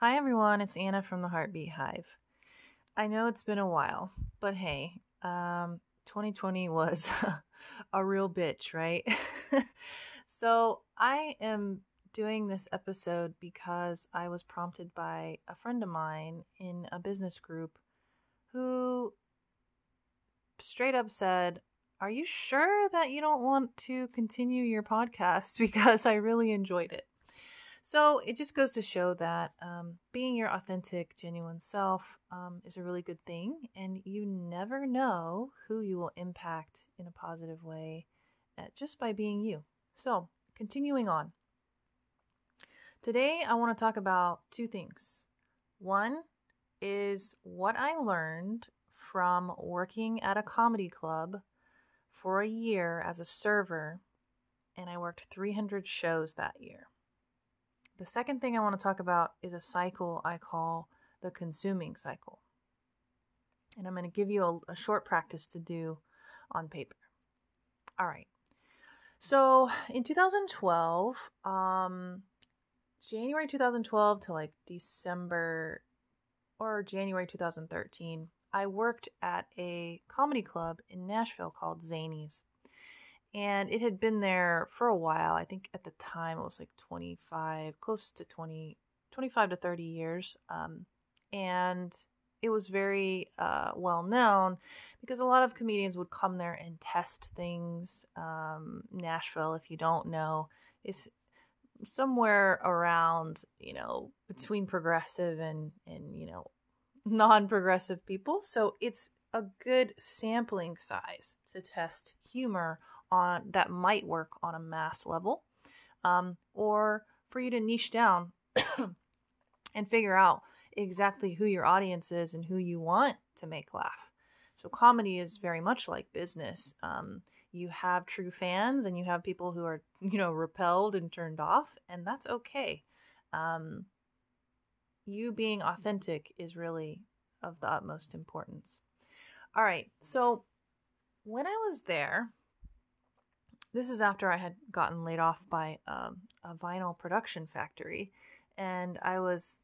Hi, everyone. It's Anna from the Heartbeat Hive. I know it's been a while, but hey, um, 2020 was a real bitch, right? so I am doing this episode because I was prompted by a friend of mine in a business group who straight up said, Are you sure that you don't want to continue your podcast? Because I really enjoyed it. So it just goes to show that um, being your authentic, genuine self um, is a really good thing, and you never know who you will impact in a positive way uh, just by being you. So, continuing on. Today, I want to talk about two things. One is what I learned from working at a comedy club for a year as a server, and I worked 300 shows that year. The second thing I want to talk about is a cycle I call the consuming cycle. And I'm going to give you a, a short practice to do on paper. All right. So in 2012, um, January 2012 to like December or January 2013, I worked at a comedy club in Nashville called Zanies and it had been there for a while. I think at the time it was like 25, close to 20, 25 to 30 years. Um, and it was very uh, well known because a lot of comedians would come there and test things. Um, Nashville, if you don't know, is somewhere around, you know, between progressive and, and you know, non progressive people. So it's a good sampling size to test humor on that might work on a mass level, um, or for you to niche down and figure out exactly who your audience is and who you want to make laugh. So comedy is very much like business. Um, you have true fans and you have people who are you know repelled and turned off, and that's okay. Um, you being authentic is really of the utmost importance. All right, so when I was there, this is after I had gotten laid off by um, a vinyl production factory, and I was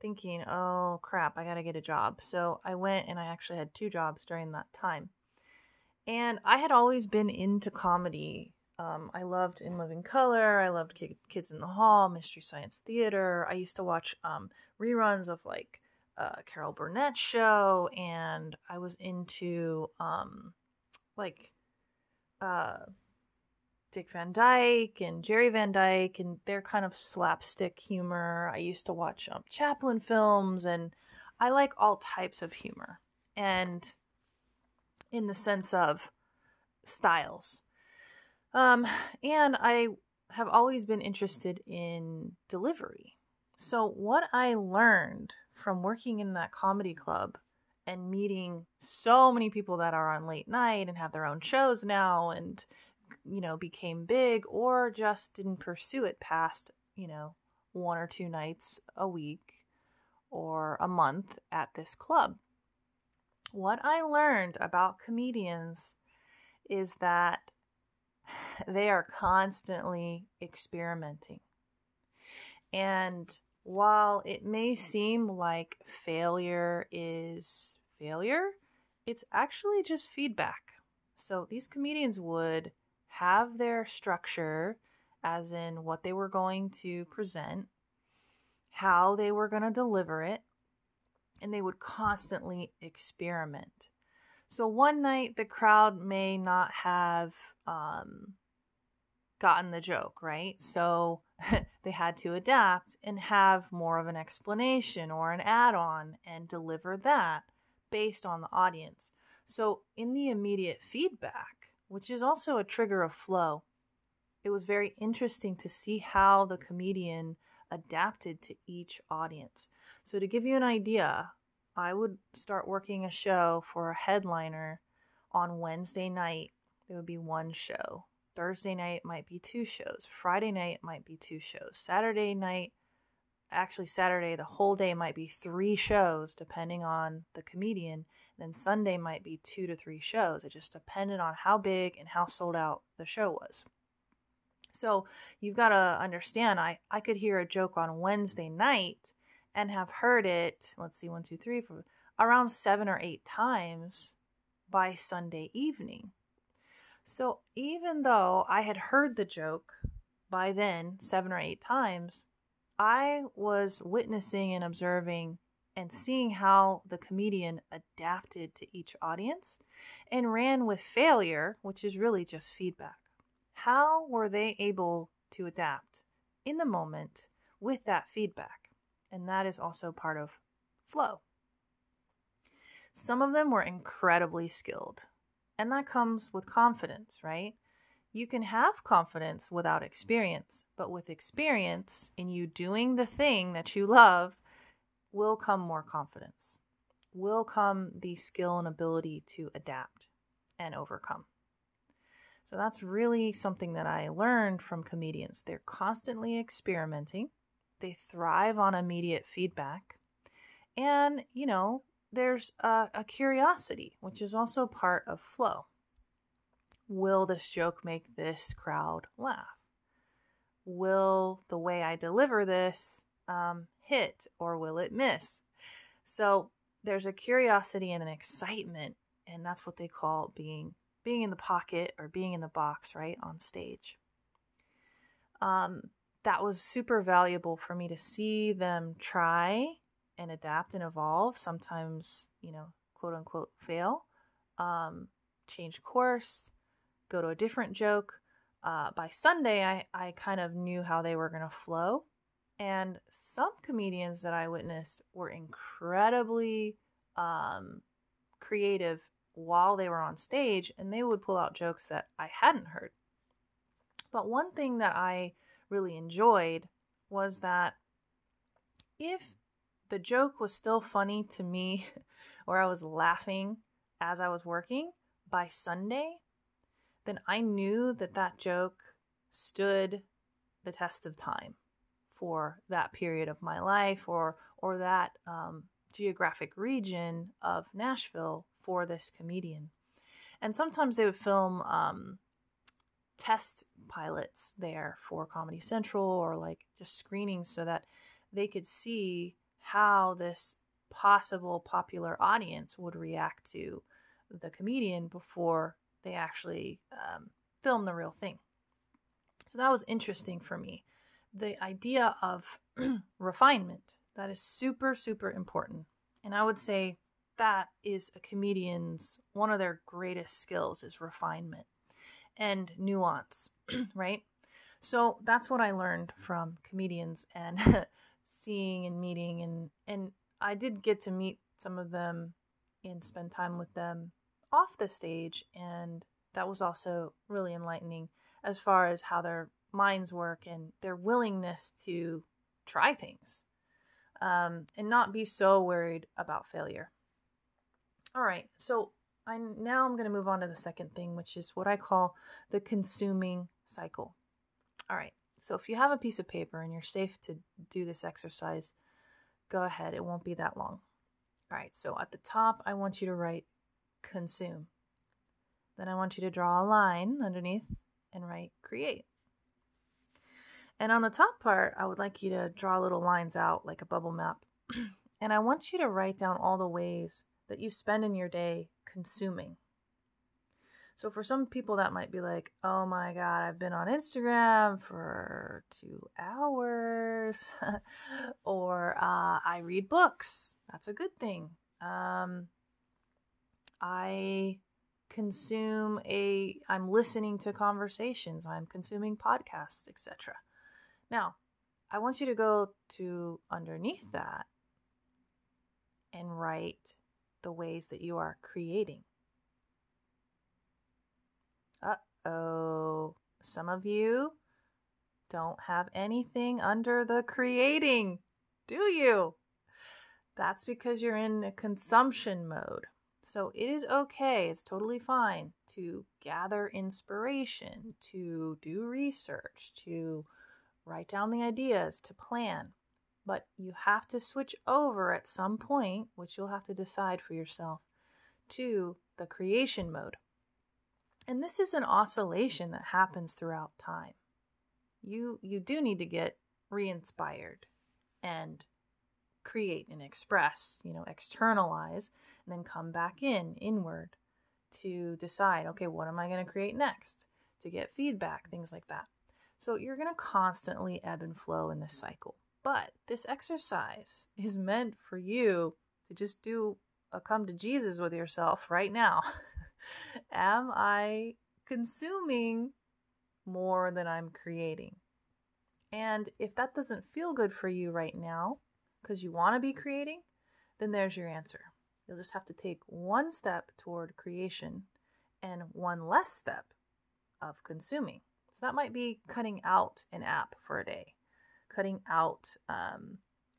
thinking, oh crap, I gotta get a job. So I went and I actually had two jobs during that time. And I had always been into comedy. Um, I loved In Living Color, I loved Kids in the Hall, Mystery Science Theater. I used to watch um, reruns of like uh, Carol Burnett show, and I was into um, like uh, Dick Van Dyke and Jerry Van Dyke and their kind of slapstick humor. I used to watch um, Chaplin films and I like all types of humor and in the sense of styles. Um, and I have always been interested in delivery. So, what I learned from working in that comedy club and meeting so many people that are on late night and have their own shows now and you know, became big or just didn't pursue it past, you know, one or two nights a week or a month at this club. What I learned about comedians is that they are constantly experimenting. And while it may seem like failure is failure, it's actually just feedback. So these comedians would have their structure, as in what they were going to present, how they were going to deliver it, and they would constantly experiment. So one night the crowd may not have um, gotten the joke, right? So they had to adapt and have more of an explanation or an add on and deliver that based on the audience. So in the immediate feedback, which is also a trigger of flow. It was very interesting to see how the comedian adapted to each audience. So, to give you an idea, I would start working a show for a headliner on Wednesday night. There would be one show. Thursday night might be two shows. Friday night might be two shows. Saturday night, actually, Saturday, the whole day might be three shows, depending on the comedian. Then Sunday might be two to three shows. It just depended on how big and how sold out the show was. So you've got to understand, I, I could hear a joke on Wednesday night and have heard it, let's see, one, two, three, four, around seven or eight times by Sunday evening. So even though I had heard the joke by then seven or eight times, I was witnessing and observing and seeing how the comedian adapted to each audience and ran with failure, which is really just feedback. How were they able to adapt in the moment with that feedback? And that is also part of flow. Some of them were incredibly skilled, and that comes with confidence, right? You can have confidence without experience, but with experience in you doing the thing that you love will come more confidence, will come the skill and ability to adapt and overcome. So that's really something that I learned from comedians. They're constantly experimenting, they thrive on immediate feedback. And, you know, there's a, a curiosity, which is also part of flow. Will this joke make this crowd laugh? Will the way I deliver this um, hit or will it miss? So there's a curiosity and an excitement, and that's what they call being being in the pocket or being in the box, right on stage. Um, that was super valuable for me to see them try and adapt and evolve. Sometimes, you know, quote unquote, fail, um, change course, go to a different joke. Uh, by Sunday, I, I kind of knew how they were going to flow. And some comedians that I witnessed were incredibly um, creative while they were on stage, and they would pull out jokes that I hadn't heard. But one thing that I really enjoyed was that if the joke was still funny to me, or I was laughing as I was working, by Sunday, then I knew that that joke stood the test of time for that period of my life or or that um, geographic region of Nashville for this comedian. And sometimes they would film um, test pilots there for Comedy Central or like just screenings so that they could see how this possible popular audience would react to the comedian before they actually um, film the real thing. So that was interesting for me the idea of refinement. That is super, super important. And I would say that is a comedian's one of their greatest skills is refinement and nuance, right? So that's what I learned from comedians and seeing and meeting and and I did get to meet some of them and spend time with them off the stage and that was also really enlightening as far as how their minds work and their willingness to try things um, and not be so worried about failure. All right, so I now I'm going to move on to the second thing, which is what I call the consuming cycle. All right, so if you have a piece of paper and you're safe to do this exercise, go ahead. It won't be that long. All right, so at the top, I want you to write consume. Then I want you to draw a line underneath and write create. And on the top part, I would like you to draw little lines out like a bubble map. and I want you to write down all the ways that you spend in your day consuming. So for some people, that might be like, oh my God, I've been on Instagram for two hours. or uh, I read books. That's a good thing. Um, I consume a i'm listening to conversations i'm consuming podcasts etc now, I want you to go to underneath that and write the ways that you are creating. Uh oh, some of you don't have anything under the creating, do you? That's because you're in a consumption mode. So it is okay, it's totally fine to gather inspiration, to do research, to write down the ideas, to plan. But you have to switch over at some point, which you'll have to decide for yourself, to the creation mode. And this is an oscillation that happens throughout time. You you do need to get re-inspired and create and express, you know, externalize, and then come back in, inward, to decide, okay, what am I going to create next? To get feedback, things like that. So you're going to constantly ebb and flow in this cycle. But this exercise is meant for you to just do a come to Jesus with yourself right now. Am I consuming more than I'm creating? And if that doesn't feel good for you right now, because you want to be creating, then there's your answer. You'll just have to take one step toward creation and one less step of consuming. So that might be cutting out an app for a day, cutting out um,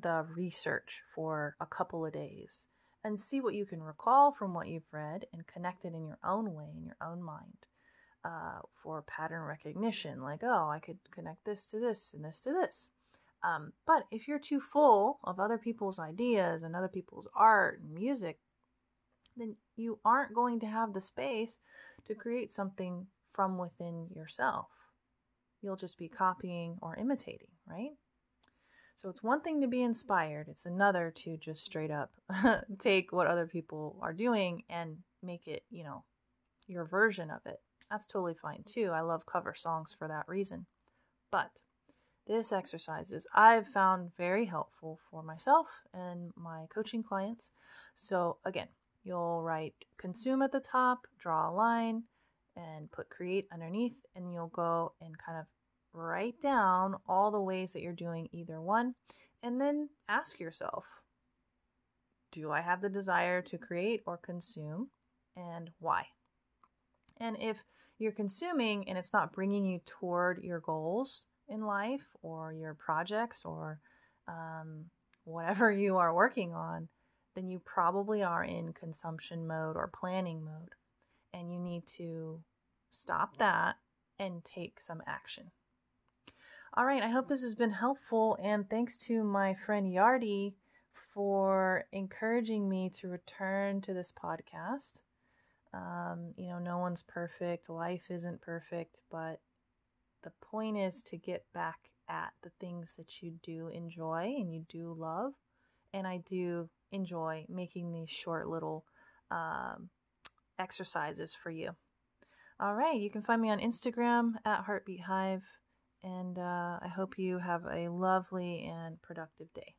the research for a couple of days, and see what you can recall from what you've read and connect it in your own way, in your own mind. Uh, for pattern recognition, like, oh, I could connect this to this and this to this. Um, but if you're too full of other people's ideas and other people's art and music, then you aren't going to have the space to create something from within yourself. You'll just be copying or imitating, right? So it's one thing to be inspired, it's another to just straight up take what other people are doing and make it, you know, your version of it. That's totally fine too. I love cover songs for that reason. But this exercise is I've found very helpful for myself and my coaching clients. So again, you'll write consume at the top, draw a line, and put create underneath, and you'll go and kind of write down all the ways that you're doing either one, and then ask yourself Do I have the desire to create or consume, and why? And if you're consuming and it's not bringing you toward your goals in life or your projects or um, whatever you are working on, then you probably are in consumption mode or planning mode. And you need to stop that and take some action. All right, I hope this has been helpful. And thanks to my friend Yardi for encouraging me to return to this podcast. Um, you know, no one's perfect, life isn't perfect, but the point is to get back at the things that you do enjoy and you do love. And I do enjoy making these short little um, exercises for you. All right, you can find me on Instagram at Heartbeat Hive and uh, I hope you have a lovely and productive day.